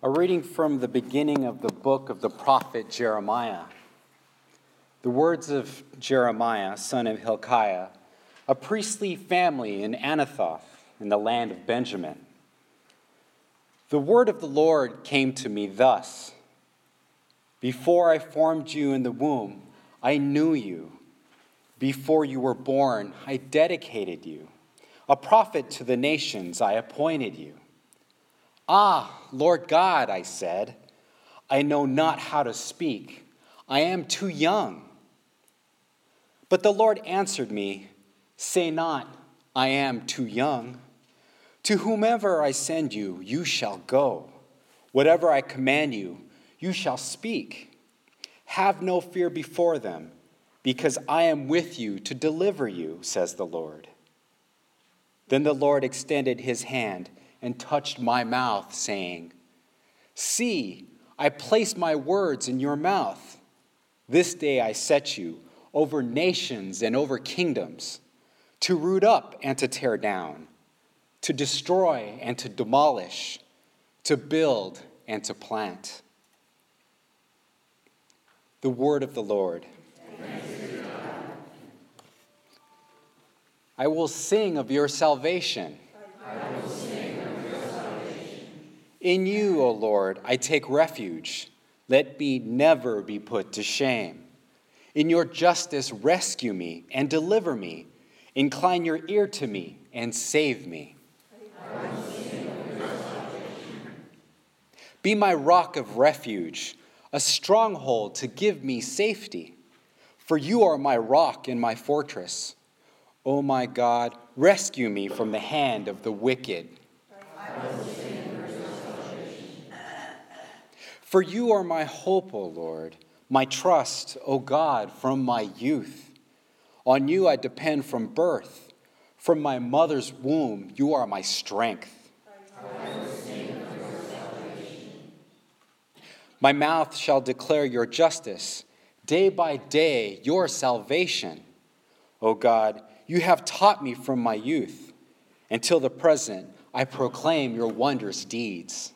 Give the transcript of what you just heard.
A reading from the beginning of the book of the prophet Jeremiah. The words of Jeremiah, son of Hilkiah, a priestly family in Anathoth, in the land of Benjamin. The word of the Lord came to me thus Before I formed you in the womb, I knew you. Before you were born, I dedicated you. A prophet to the nations, I appointed you. Ah, Lord God, I said, I know not how to speak. I am too young. But the Lord answered me, Say not, I am too young. To whomever I send you, you shall go. Whatever I command you, you shall speak. Have no fear before them, because I am with you to deliver you, says the Lord. Then the Lord extended his hand and touched my mouth, saying, See, I place my words in your mouth. This day I set you over nations and over kingdoms, to root up and to tear down, to destroy and to demolish, to build and to plant. The word of the Lord. I will sing of your salvation. In you, O Lord, I take refuge. Let me never be put to shame. In your justice, rescue me and deliver me. Incline your ear to me and save me. Be my rock of refuge, a stronghold to give me safety. For you are my rock and my fortress. O my God, rescue me from the hand of the wicked. For you are my hope, O Lord, my trust, O God, from my youth. On you I depend from birth. From my mother's womb, you are my strength. My mouth shall declare your justice, day by day your salvation. O God, you have taught me from my youth. Until the present, I proclaim your wondrous deeds.